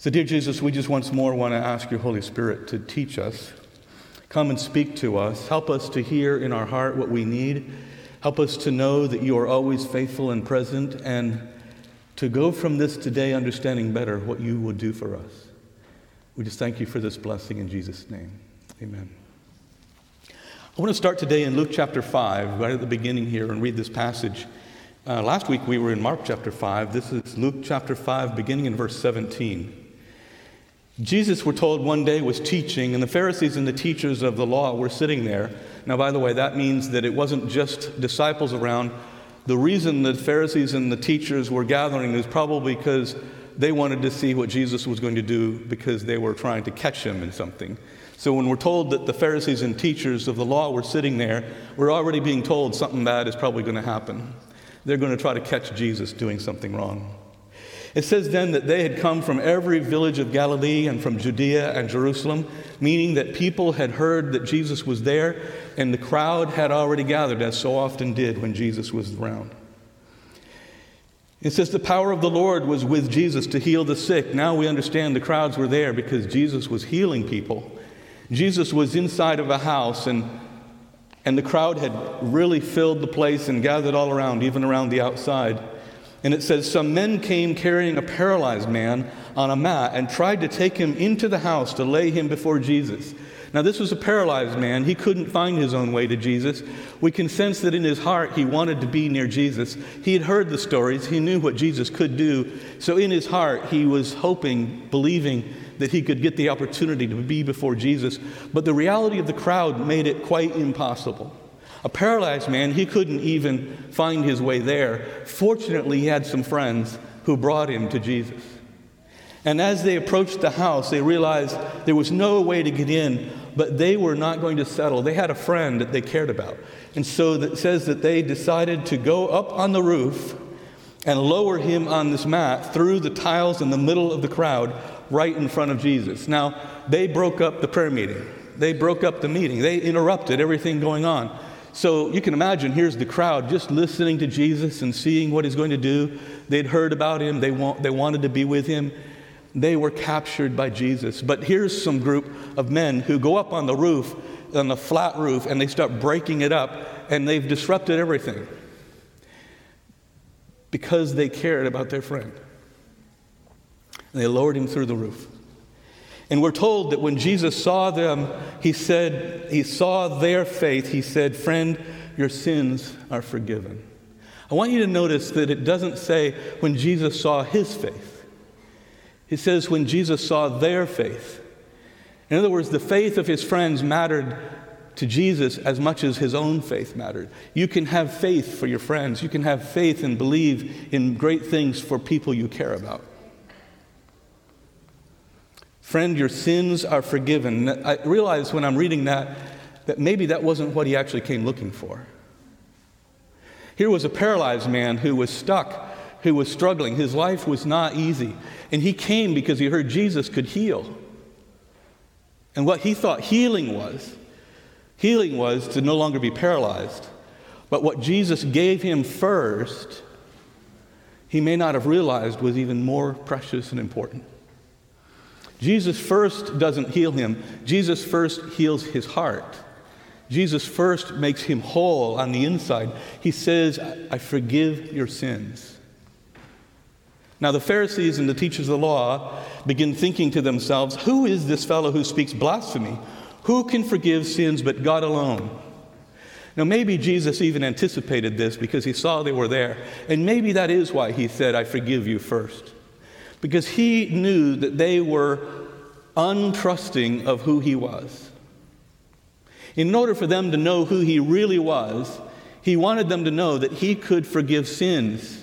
So, dear Jesus, we just once more want to ask your Holy Spirit to teach us. Come and speak to us. Help us to hear in our heart what we need. Help us to know that you are always faithful and present, and to go from this today understanding better what you will do for us. We just thank you for this blessing in Jesus' name. Amen. I want to start today in Luke chapter 5, right at the beginning here, and read this passage. Uh, last week we were in Mark chapter 5. This is Luke chapter 5, beginning in verse 17. Jesus, we're told, one day was teaching, and the Pharisees and the teachers of the law were sitting there. Now, by the way, that means that it wasn't just disciples around. The reason the Pharisees and the teachers were gathering is probably because they wanted to see what Jesus was going to do because they were trying to catch him in something. So when we're told that the Pharisees and teachers of the law were sitting there, we're already being told something bad is probably going to happen. They're going to try to catch Jesus doing something wrong. It says then that they had come from every village of Galilee and from Judea and Jerusalem, meaning that people had heard that Jesus was there, and the crowd had already gathered, as so often did when Jesus was around. It says the power of the Lord was with Jesus to heal the sick. Now we understand the crowds were there because Jesus was healing people. Jesus was inside of a house, and, and the crowd had really filled the place and gathered all around, even around the outside. And it says, Some men came carrying a paralyzed man on a mat and tried to take him into the house to lay him before Jesus. Now, this was a paralyzed man. He couldn't find his own way to Jesus. We can sense that in his heart he wanted to be near Jesus. He had heard the stories, he knew what Jesus could do. So, in his heart, he was hoping, believing that he could get the opportunity to be before Jesus. But the reality of the crowd made it quite impossible. A paralyzed man, he couldn't even find his way there. Fortunately, he had some friends who brought him to Jesus. And as they approached the house, they realized there was no way to get in, but they were not going to settle. They had a friend that they cared about. And so it says that they decided to go up on the roof and lower him on this mat through the tiles in the middle of the crowd right in front of Jesus. Now, they broke up the prayer meeting. They broke up the meeting. They interrupted everything going on. So you can imagine here's the crowd just listening to Jesus and seeing what he's going to do. They'd heard about him, they, want, they wanted to be with him. They were captured by Jesus. But here's some group of men who go up on the roof, on the flat roof, and they start breaking it up, and they've disrupted everything because they cared about their friend. And they lowered him through the roof. And we're told that when Jesus saw them, he said, he saw their faith, he said, Friend, your sins are forgiven. I want you to notice that it doesn't say when Jesus saw his faith, it says when Jesus saw their faith. In other words, the faith of his friends mattered to Jesus as much as his own faith mattered. You can have faith for your friends, you can have faith and believe in great things for people you care about. Friend, your sins are forgiven. I realize when I'm reading that that maybe that wasn't what he actually came looking for. Here was a paralyzed man who was stuck, who was struggling. His life was not easy. And he came because he heard Jesus could heal. And what he thought healing was healing was to no longer be paralyzed. But what Jesus gave him first, he may not have realized was even more precious and important. Jesus first doesn't heal him, Jesus first heals his heart. Jesus first makes him whole on the inside. He says, I forgive your sins. Now, the Pharisees and the teachers of the law begin thinking to themselves, Who is this fellow who speaks blasphemy? Who can forgive sins but God alone? Now, maybe Jesus even anticipated this because he saw they were there. And maybe that is why he said, I forgive you first because he knew that they were untrusting of who he was. In order for them to know who he really was, he wanted them to know that he could forgive sins.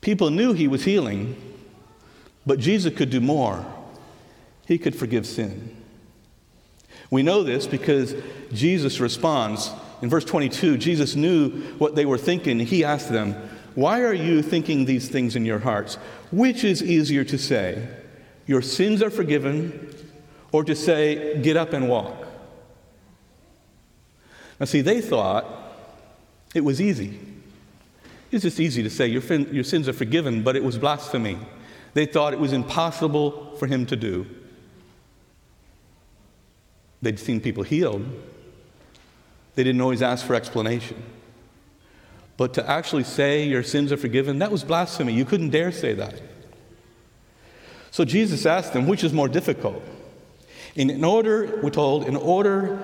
People knew he was healing, but Jesus could do more. He could forgive sin. We know this because Jesus responds. In verse 22, Jesus knew what they were thinking. He asked them, why are you thinking these things in your hearts? Which is easier to say, Your sins are forgiven, or to say, Get up and walk? Now, see, they thought it was easy. It's just easy to say, Your, fin- your sins are forgiven, but it was blasphemy. they thought it was impossible for him to do. They'd seen people healed, they didn't always ask for explanation. But to actually say your sins are forgiven, that was blasphemy. You couldn't dare say that. So Jesus asked them, which is more difficult? And in order, we're told, in order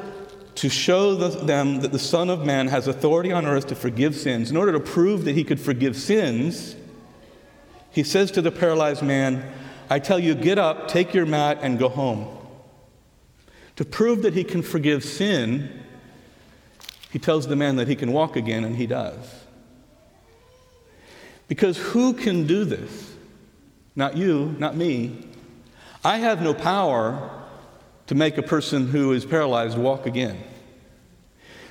to show the, them that the Son of Man has authority on earth to forgive sins, in order to prove that he could forgive sins, he says to the paralyzed man, I tell you, get up, take your mat, and go home. To prove that he can forgive sin, he tells the man that he can walk again, and he does. Because who can do this? Not you, not me. I have no power to make a person who is paralyzed walk again.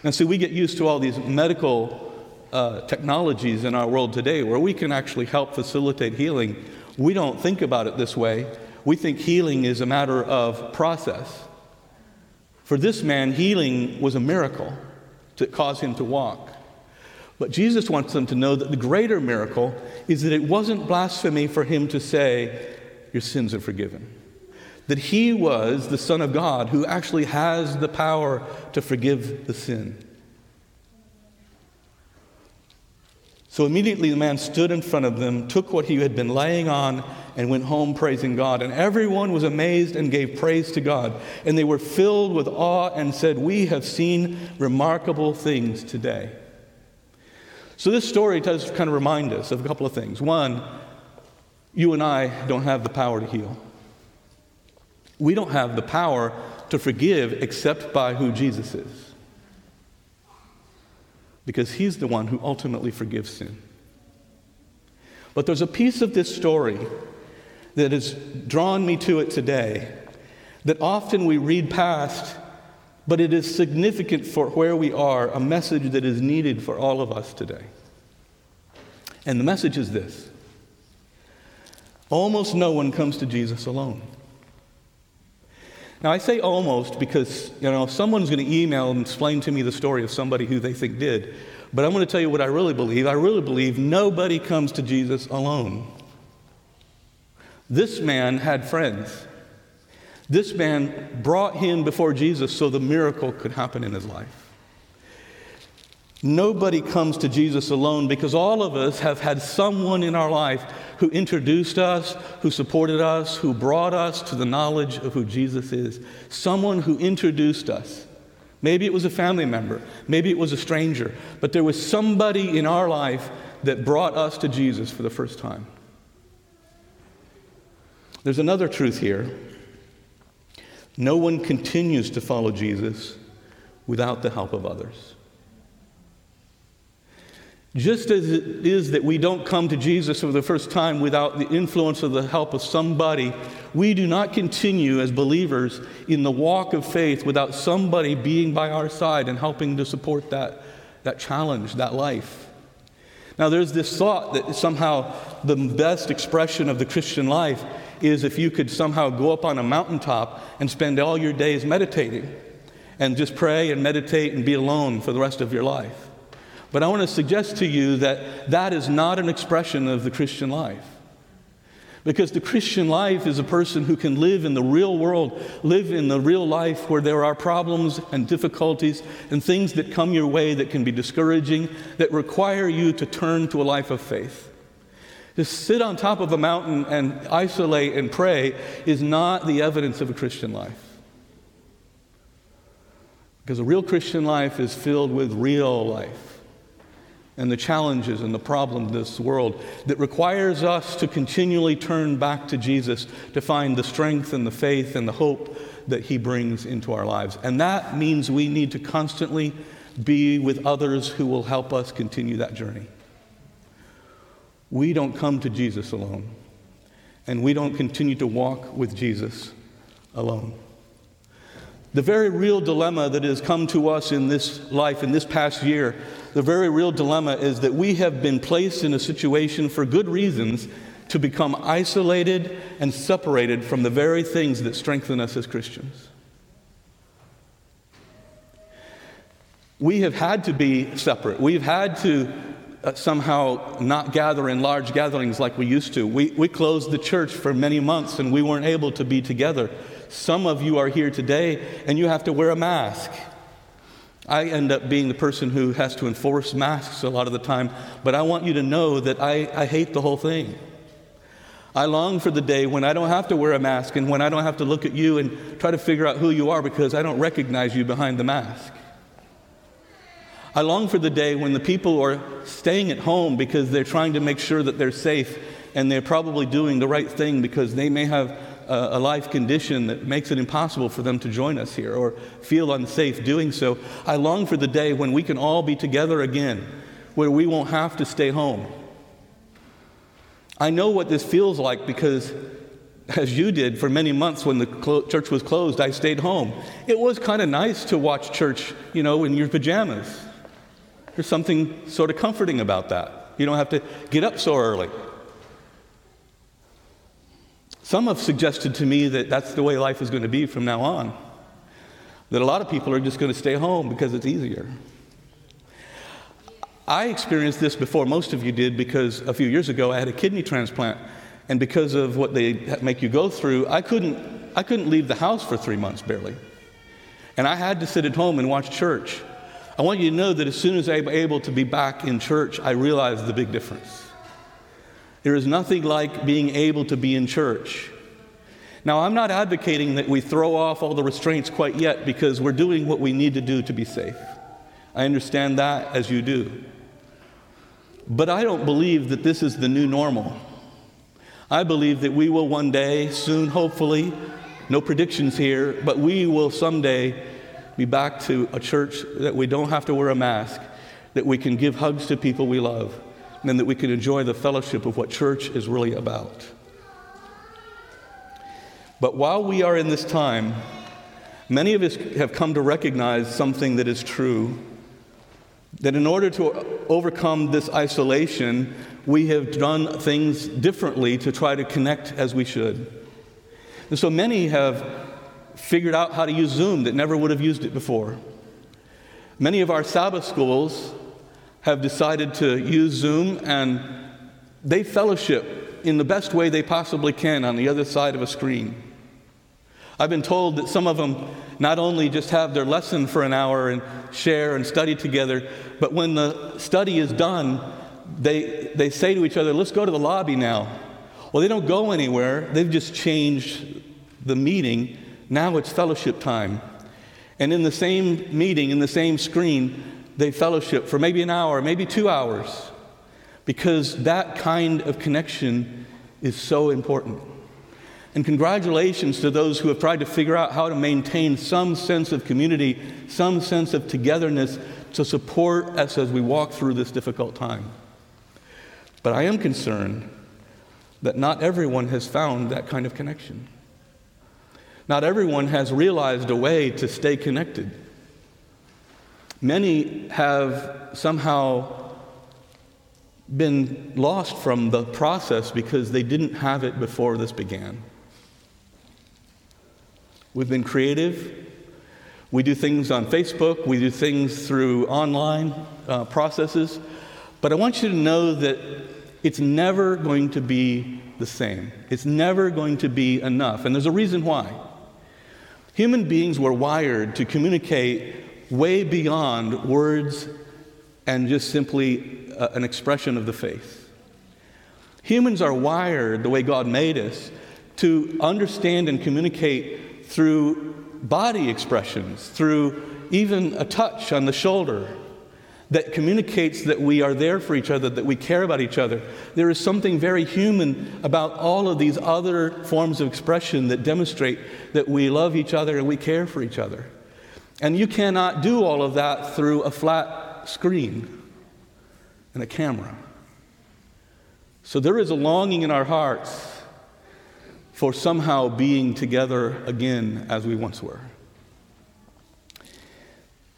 And so we get used to all these medical uh, technologies in our world today where we can actually help facilitate healing. We don't think about it this way. We think healing is a matter of process. For this man, healing was a miracle to cause him to walk. But Jesus wants them to know that the greater miracle is that it wasn't blasphemy for him to say, Your sins are forgiven that he was the Son of God who actually has the power to forgive the sin. So immediately the man stood in front of them, took what he had been laying on, and went home praising God. And everyone was amazed and gave praise to God. And they were filled with awe and said, We have seen remarkable things today. So this story does kind of remind us of a couple of things. One, you and I don't have the power to heal. We don't have the power to forgive except by who Jesus is. Because he's the one who ultimately forgives sin. But there's a piece of this story that has drawn me to it today that often we read past, but it is significant for where we are, a message that is needed for all of us today. And the message is this almost no one comes to Jesus alone. Now, I say almost because, you know, someone's going to email and explain to me the story of somebody who they think did. But I'm going to tell you what I really believe. I really believe nobody comes to Jesus alone. This man had friends. This man brought him before Jesus so the miracle could happen in his life. Nobody comes to Jesus alone because all of us have had someone in our life who introduced us, who supported us, who brought us to the knowledge of who Jesus is. Someone who introduced us. Maybe it was a family member, maybe it was a stranger, but there was somebody in our life that brought us to Jesus for the first time. There's another truth here. No one continues to follow Jesus without the help of others. Just as it is that we don't come to Jesus for the first time without the influence of the help of somebody, we do not continue as believers in the walk of faith without somebody being by our side and helping to support that, that challenge, that life. Now, there's this thought that somehow the best expression of the Christian life is if you could somehow go up on a mountaintop and spend all your days meditating and just pray and meditate and be alone for the rest of your life. But I want to suggest to you that that is not an expression of the Christian life. Because the Christian life is a person who can live in the real world, live in the real life where there are problems and difficulties and things that come your way that can be discouraging, that require you to turn to a life of faith. To sit on top of a mountain and isolate and pray is not the evidence of a Christian life. Because a real Christian life is filled with real life and the challenges and the problems of this world that requires us to continually turn back to Jesus to find the strength and the faith and the hope that He brings into our lives. And that means we need to constantly be with others who will help us continue that journey. We don't come to Jesus alone, and we don't continue to walk with Jesus alone. The very real dilemma that has come to us in this life, in this past year, the very real dilemma is that we have been placed in a situation for good reasons to become isolated and separated from the very things that strengthen us as Christians. We have had to be separate. We've had to uh, somehow not gather in large gatherings like we used to. We, we closed the church for many months and we weren't able to be together. Some of you are here today and you have to wear a mask. I end up being the person who has to enforce masks a lot of the time, but I want you to know that I, I hate the whole thing. I long for the day when I don't have to wear a mask and when I don't have to look at you and try to figure out who you are because I don't recognize you behind the mask. I long for the day when the people are staying at home because they're trying to make sure that they're safe and they're probably doing the right thing because they may have a, life condition that makes it impossible for them to join us here or feel unsafe doing so. I long for the day when we can all be together again, where we won't have to stay home. I know what this feels like because, as you did for many months when the clo- church was closed, I stayed home. It was kind of nice to watch church, you know, in your pajamas. There's something sort of comforting about that. You don't have to get up so early. Some have suggested to me that that's the way life is going to be from now on. That a lot of people are just going to stay home because it's easier. I experienced this before most of you did because a few years ago I had a kidney transplant. And because of what they make you go through, I couldn't, I couldn't leave the house for three months barely. And I had to sit at home and watch church. I want you to know that as soon as I'm able to be back in church, I realized the big difference. There is nothing like being able to be in church. Now, I'm not advocating that we throw off all the restraints quite yet because we're doing what we need to do to be safe. I understand that as you do. But I don't believe that this is the new normal. I believe that we will one day, soon, hopefully, no predictions here, but we will someday be back to a church that we don't have to wear a mask, that we can give hugs to people we love, and that we can enjoy the fellowship of what church is really about. But while we are in this time, many of us have come to recognize something that is true that in order to overcome this isolation, we have done things differently to try to connect as we should. And so many have figured out how to use Zoom that never would have used it before. Many of our Sabbath schools have decided to use Zoom and they fellowship in the best way they possibly can on the other side of a screen. I've been told that some of them not only just have their lesson for an hour and share and study together, but when the study is done, they, they say to each other, Let's go to the lobby now. Well, they don't go anywhere, they've just changed the meeting now it's fellowship time. And in the same meeting, in the same screen, they fellowship for maybe an hour, maybe two hours, because that kind of connection is so important. And congratulations to those who have tried to figure out how to maintain some sense of community, some sense of togetherness to support us as we walk through this difficult time. But I am concerned that not everyone has found that kind of connection. Not everyone has realized a way to stay connected. Many have somehow been lost from the process because they didn't have it before this began. We've been creative. We do things on Facebook, we do things through online uh, processes. But I want you to know that it's never going to be the same. It's never going to be enough. And there's a reason why. Human beings were wired to communicate way beyond words and just simply uh, an expression of the faith. Humans are wired the way God made us to understand and communicate through body expressions, through even a touch on the shoulder, that communicates that we are there for each other, that we care about each other. There is something very human about all of these other forms of expression that demonstrate that we love each other and we care for each other. And you cannot do all of that through a flat screen and a camera. So there is a longing in our hearts for somehow being together again as we once were.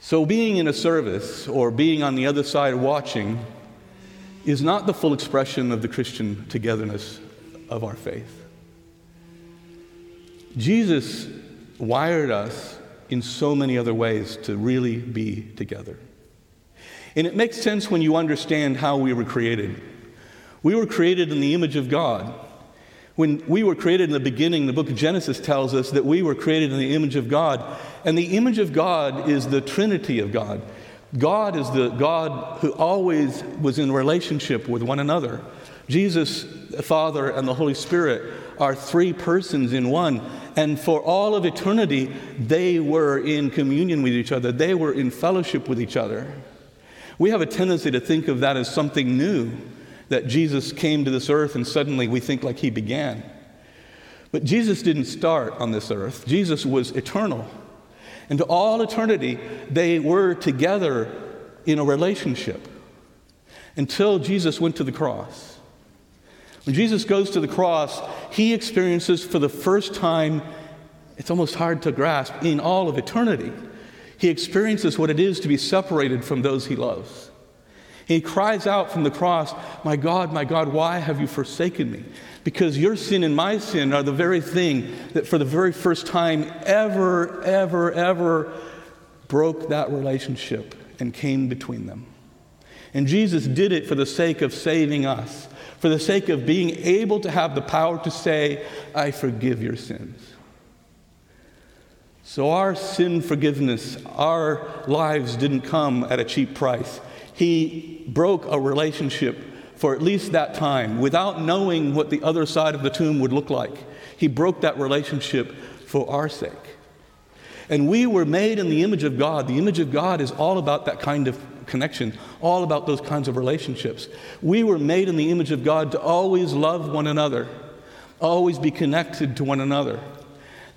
So, being in a service or being on the other side watching is not the full expression of the Christian togetherness of our faith. Jesus wired us in so many other ways to really be together. And it makes sense when you understand how we were created. We were created in the image of God. When we were created in the beginning, the book of Genesis tells us that we were created in the image of God. And the image of God is the Trinity of God. God is the God who always was in relationship with one another. Jesus, the Father, and the Holy Spirit are three persons in one. And for all of eternity, they were in communion with each other, they were in fellowship with each other. We have a tendency to think of that as something new, that Jesus came to this earth and suddenly we think like he began. But Jesus didn't start on this earth, Jesus was eternal. And to all eternity, they were together in a relationship until Jesus went to the cross. When Jesus goes to the cross, he experiences for the first time, it's almost hard to grasp, in all of eternity, he experiences what it is to be separated from those he loves. He cries out from the cross, My God, my God, why have you forsaken me? Because your sin and my sin are the very thing that, for the very first time ever, ever, ever, broke that relationship and came between them. And Jesus did it for the sake of saving us, for the sake of being able to have the power to say, I forgive your sins. So, our sin forgiveness, our lives didn't come at a cheap price. He broke a relationship for at least that time without knowing what the other side of the tomb would look like. He broke that relationship for our sake. And we were made in the image of God. The image of God is all about that kind of connection, all about those kinds of relationships. We were made in the image of God to always love one another, always be connected to one another.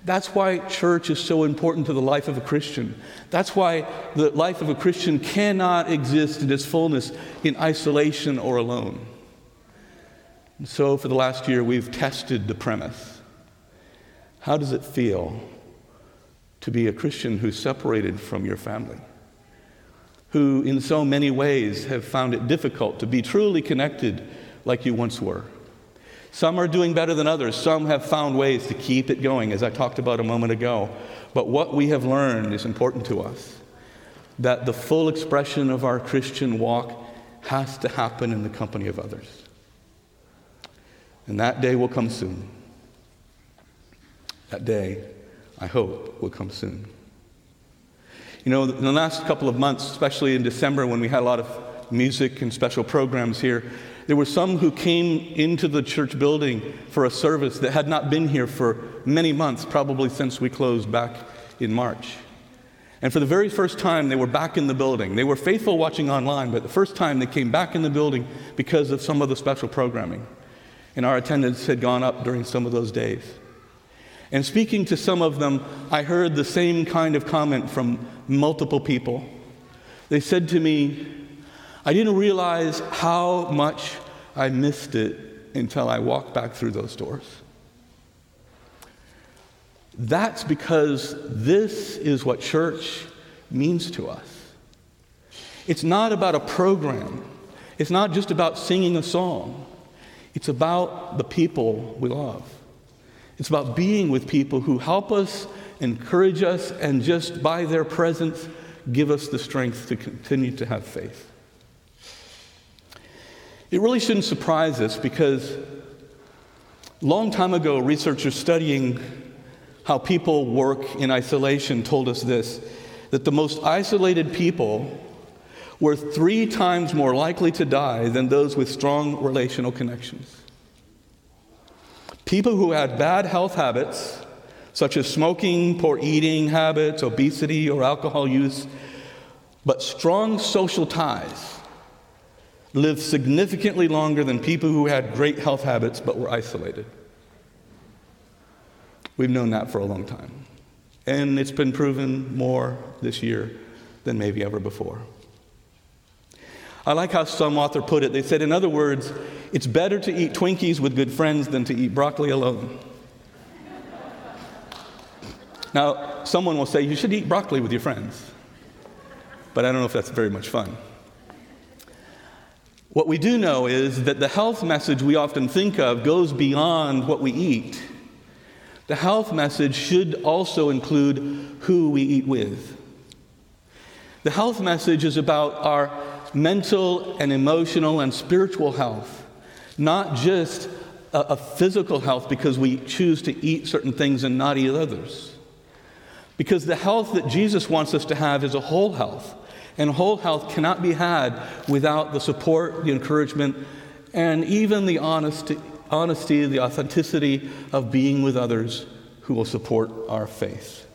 That's why church is so important to the life of a Christian. That's why the life of a Christian cannot exist in its fullness in isolation or alone. And so, for the last year, we've tested the premise. How does it feel to be a Christian who's separated from your family? Who, in so many ways, have found it difficult to be truly connected like you once were? Some are doing better than others. Some have found ways to keep it going, as I talked about a moment ago. But what we have learned is important to us that the full expression of our Christian walk has to happen in the company of others. And that day will come soon. That day, I hope, will come soon. You know, in the last couple of months, especially in December when we had a lot of music and special programs here, there were some who came into the church building for a service that had not been here for many months, probably since we closed back in March. And for the very first time, they were back in the building. They were faithful watching online, but the first time they came back in the building because of some of the special programming. And our attendance had gone up during some of those days. And speaking to some of them, I heard the same kind of comment from multiple people. They said to me, I didn't realize how much I missed it until I walked back through those doors. That's because this is what church means to us. It's not about a program, it's not just about singing a song, it's about the people we love. It's about being with people who help us, encourage us, and just by their presence give us the strength to continue to have faith. It really shouldn't surprise us because long time ago, researchers studying how people work in isolation told us this that the most isolated people were three times more likely to die than those with strong relational connections. People who had bad health habits, such as smoking, poor eating habits, obesity, or alcohol use, but strong social ties, lived significantly longer than people who had great health habits but were isolated. We've known that for a long time. And it's been proven more this year than maybe ever before. I like how some author put it. They said, in other words, it's better to eat Twinkies with good friends than to eat broccoli alone. now, someone will say, you should eat broccoli with your friends. But I don't know if that's very much fun. What we do know is that the health message we often think of goes beyond what we eat. The health message should also include who we eat with. The health message is about our mental and emotional and spiritual health, not just a, a physical health because we choose to eat certain things and not eat others. Because the health that Jesus wants us to have is a whole health. And whole health cannot be had without the support, the encouragement, and even the honesty, honesty, the authenticity of being with others who will support our faith.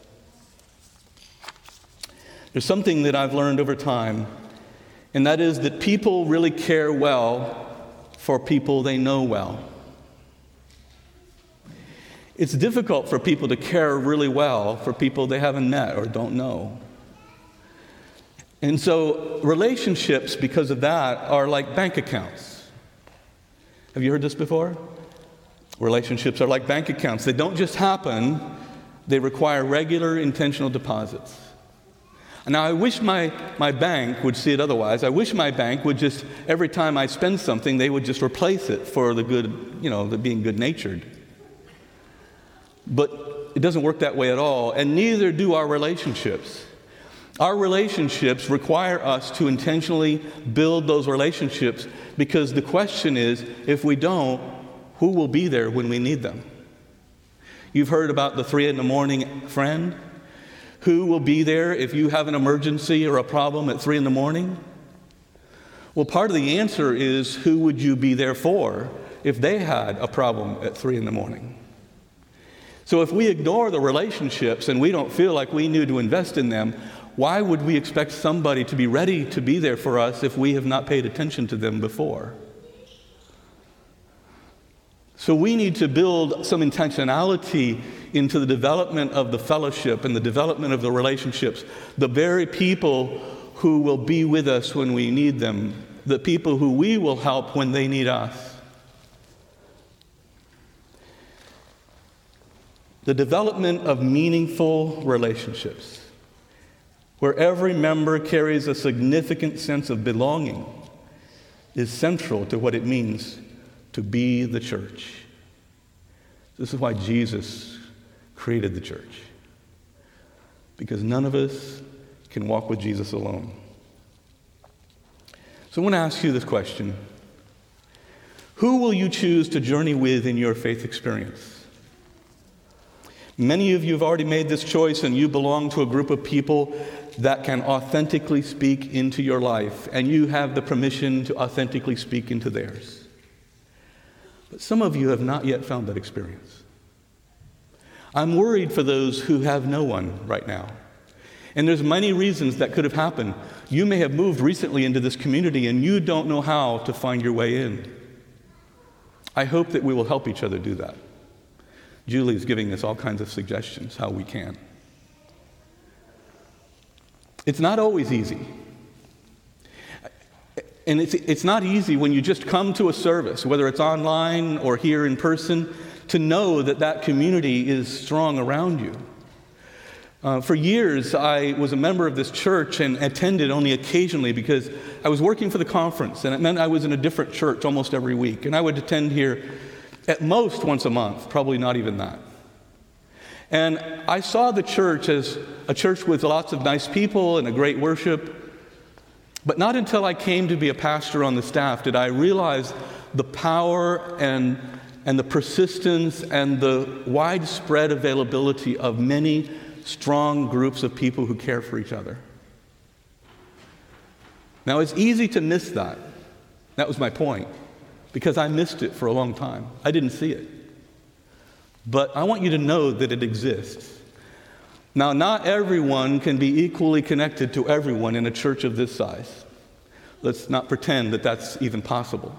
There's something that I've learned over time, and that is that people really care well for people they know well. It's difficult for people to care really well for people they haven't met or don't know. And so, relationships, because of that, are like bank accounts. Have you heard this before? Relationships are like bank accounts. They don't just happen, they require regular, intentional deposits. Now, I wish my, my bank would see it otherwise. I wish my bank would just, every time I spend something, they would just replace it for the good, you know, the being good natured. But it doesn't work that way at all, and neither do our relationships. Our relationships require us to intentionally build those relationships because the question is if we don't, who will be there when we need them? You've heard about the three in the morning friend. Who will be there if you have an emergency or a problem at three in the morning? Well, part of the answer is who would you be there for if they had a problem at three in the morning? So if we ignore the relationships and we don't feel like we need to invest in them, why would we expect somebody to be ready to be there for us if we have not paid attention to them before? So we need to build some intentionality into the development of the fellowship and the development of the relationships, the very people who will be with us when we need them, the people who we will help when they need us. The development of meaningful relationships, where every member carries a significant sense of belonging, is central to what it means to be the church. This is why Jesus created the church, because none of us can walk with Jesus alone. So I want to ask you this question Who will you choose to journey with in your faith experience? Many of you have already made this choice, and you belong to a group of people that can authentically speak into your life, and you have the permission to authentically speak into theirs. But some of you have not yet found that experience. I'm worried for those who have no one right now. And there's many reasons that could have happened. You may have moved recently into this community and you don't know how to find your way in. I hope that we will help each other do that. Julie is giving us all kinds of suggestions how we can. It's not always easy. And it's, it's not easy when you just come to a service, whether it's online or here in person, to know that that community is strong around you. Uh, for years, I was a member of this church and attended only occasionally because I was working for the conference, and it meant I was in a different church almost every week. And I would attend here at most once a month, probably not even that. And I saw the church as a church with lots of nice people and a great worship. But not until I came to be a pastor on the staff did I realize the power and, and the persistence and the widespread availability of many strong groups of people who care for each other. Now, it's easy to miss that. That was my point because I missed it for a long time. I didn't see it. But I want you to know that it exists. Now, not everyone can be equally connected to everyone in a church of this size. Let's not pretend that that's even possible.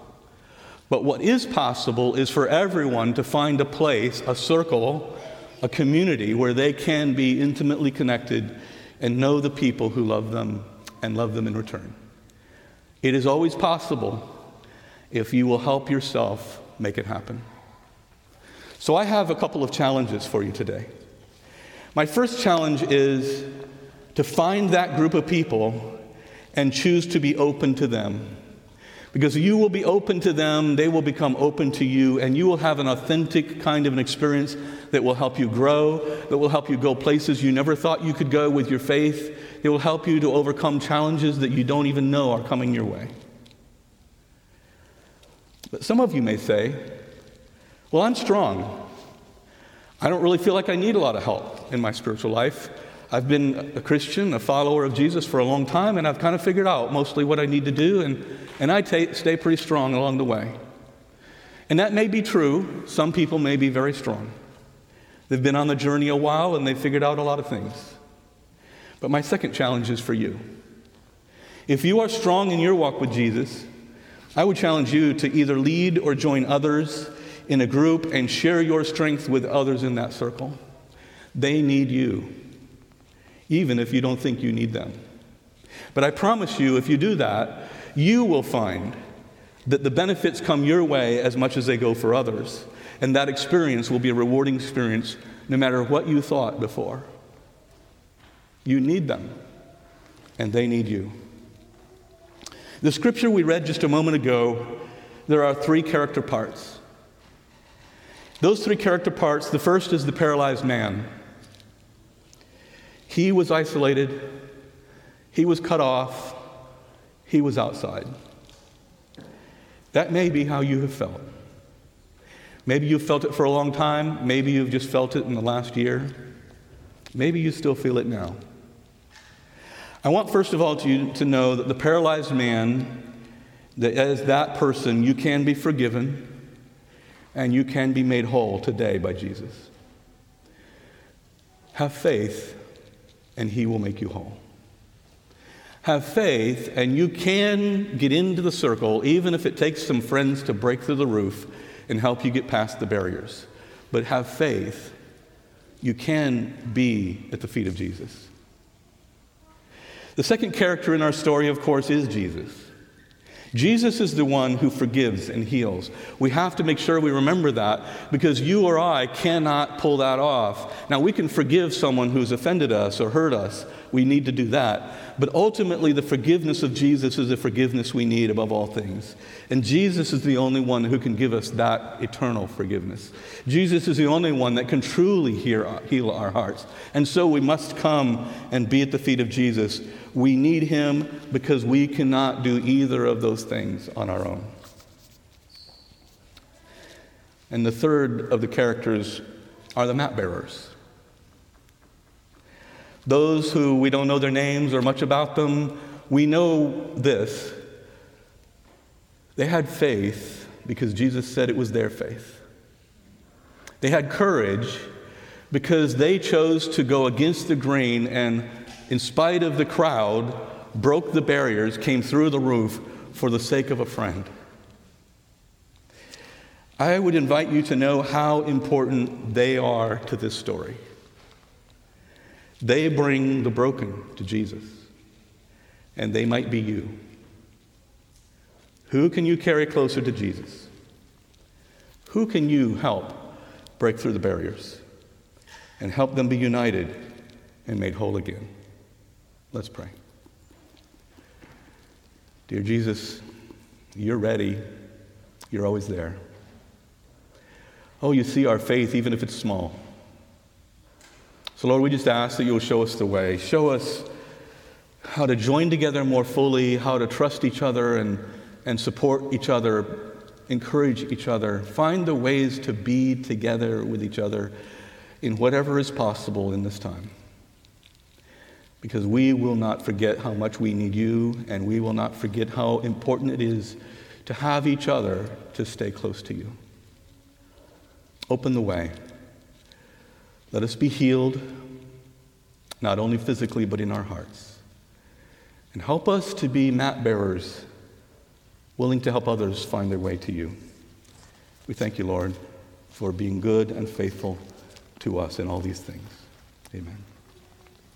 But what is possible is for everyone to find a place, a circle, a community where they can be intimately connected and know the people who love them and love them in return. It is always possible if you will help yourself make it happen. So, I have a couple of challenges for you today. My first challenge is to find that group of people and choose to be open to them. Because you will be open to them, they will become open to you, and you will have an authentic kind of an experience that will help you grow, that will help you go places you never thought you could go with your faith. It will help you to overcome challenges that you don't even know are coming your way. But some of you may say, Well, I'm strong. I don't really feel like I need a lot of help in my spiritual life. I've been a Christian, a follower of Jesus for a long time, and I've kind of figured out mostly what I need to do, and, and I t- stay pretty strong along the way. And that may be true. Some people may be very strong. They've been on the journey a while and they've figured out a lot of things. But my second challenge is for you. If you are strong in your walk with Jesus, I would challenge you to either lead or join others in a group and share your strength with others in that circle. They need you, even if you don't think you need them. But I promise you, if you do that, you will find that the benefits come your way as much as they go for others. And that experience will be a rewarding experience no matter what you thought before. You need them, and they need you. The scripture we read just a moment ago, there are three character parts. Those three character parts the first is the paralyzed man. He was isolated, he was cut off, he was outside. That may be how you have felt. Maybe you've felt it for a long time. Maybe you've just felt it in the last year. Maybe you still feel it now. I want, first of all, to, to know that the paralyzed man, that as that person, you can be forgiven and you can be made whole today by Jesus. Have faith, and he will make you whole. Have faith, and you can get into the circle, even if it takes some friends to break through the roof and help you get past the barriers. But have faith, you can be at the feet of Jesus. The second character in our story, of course, is Jesus. Jesus is the one who forgives and heals. We have to make sure we remember that because you or I cannot pull that off. Now, we can forgive someone who's offended us or hurt us, we need to do that. But ultimately, the forgiveness of Jesus is the forgiveness we need above all things. And Jesus is the only one who can give us that eternal forgiveness. Jesus is the only one that can truly heal our hearts. And so we must come and be at the feet of Jesus. We need him because we cannot do either of those things on our own. And the third of the characters are the mat bearers. Those who we don't know their names or much about them, we know this. They had faith because Jesus said it was their faith. They had courage because they chose to go against the grain and, in spite of the crowd, broke the barriers, came through the roof for the sake of a friend. I would invite you to know how important they are to this story. They bring the broken to Jesus, and they might be you. Who can you carry closer to Jesus? Who can you help break through the barriers and help them be united and made whole again? Let's pray. Dear Jesus, you're ready. You're always there. Oh, you see our faith, even if it's small. So, Lord, we just ask that you'll show us the way. Show us how to join together more fully, how to trust each other and, and support each other, encourage each other, find the ways to be together with each other in whatever is possible in this time. Because we will not forget how much we need you, and we will not forget how important it is to have each other to stay close to you. Open the way. Let us be healed, not only physically, but in our hearts. And help us to be mat bearers, willing to help others find their way to you. We thank you, Lord, for being good and faithful to us in all these things. Amen.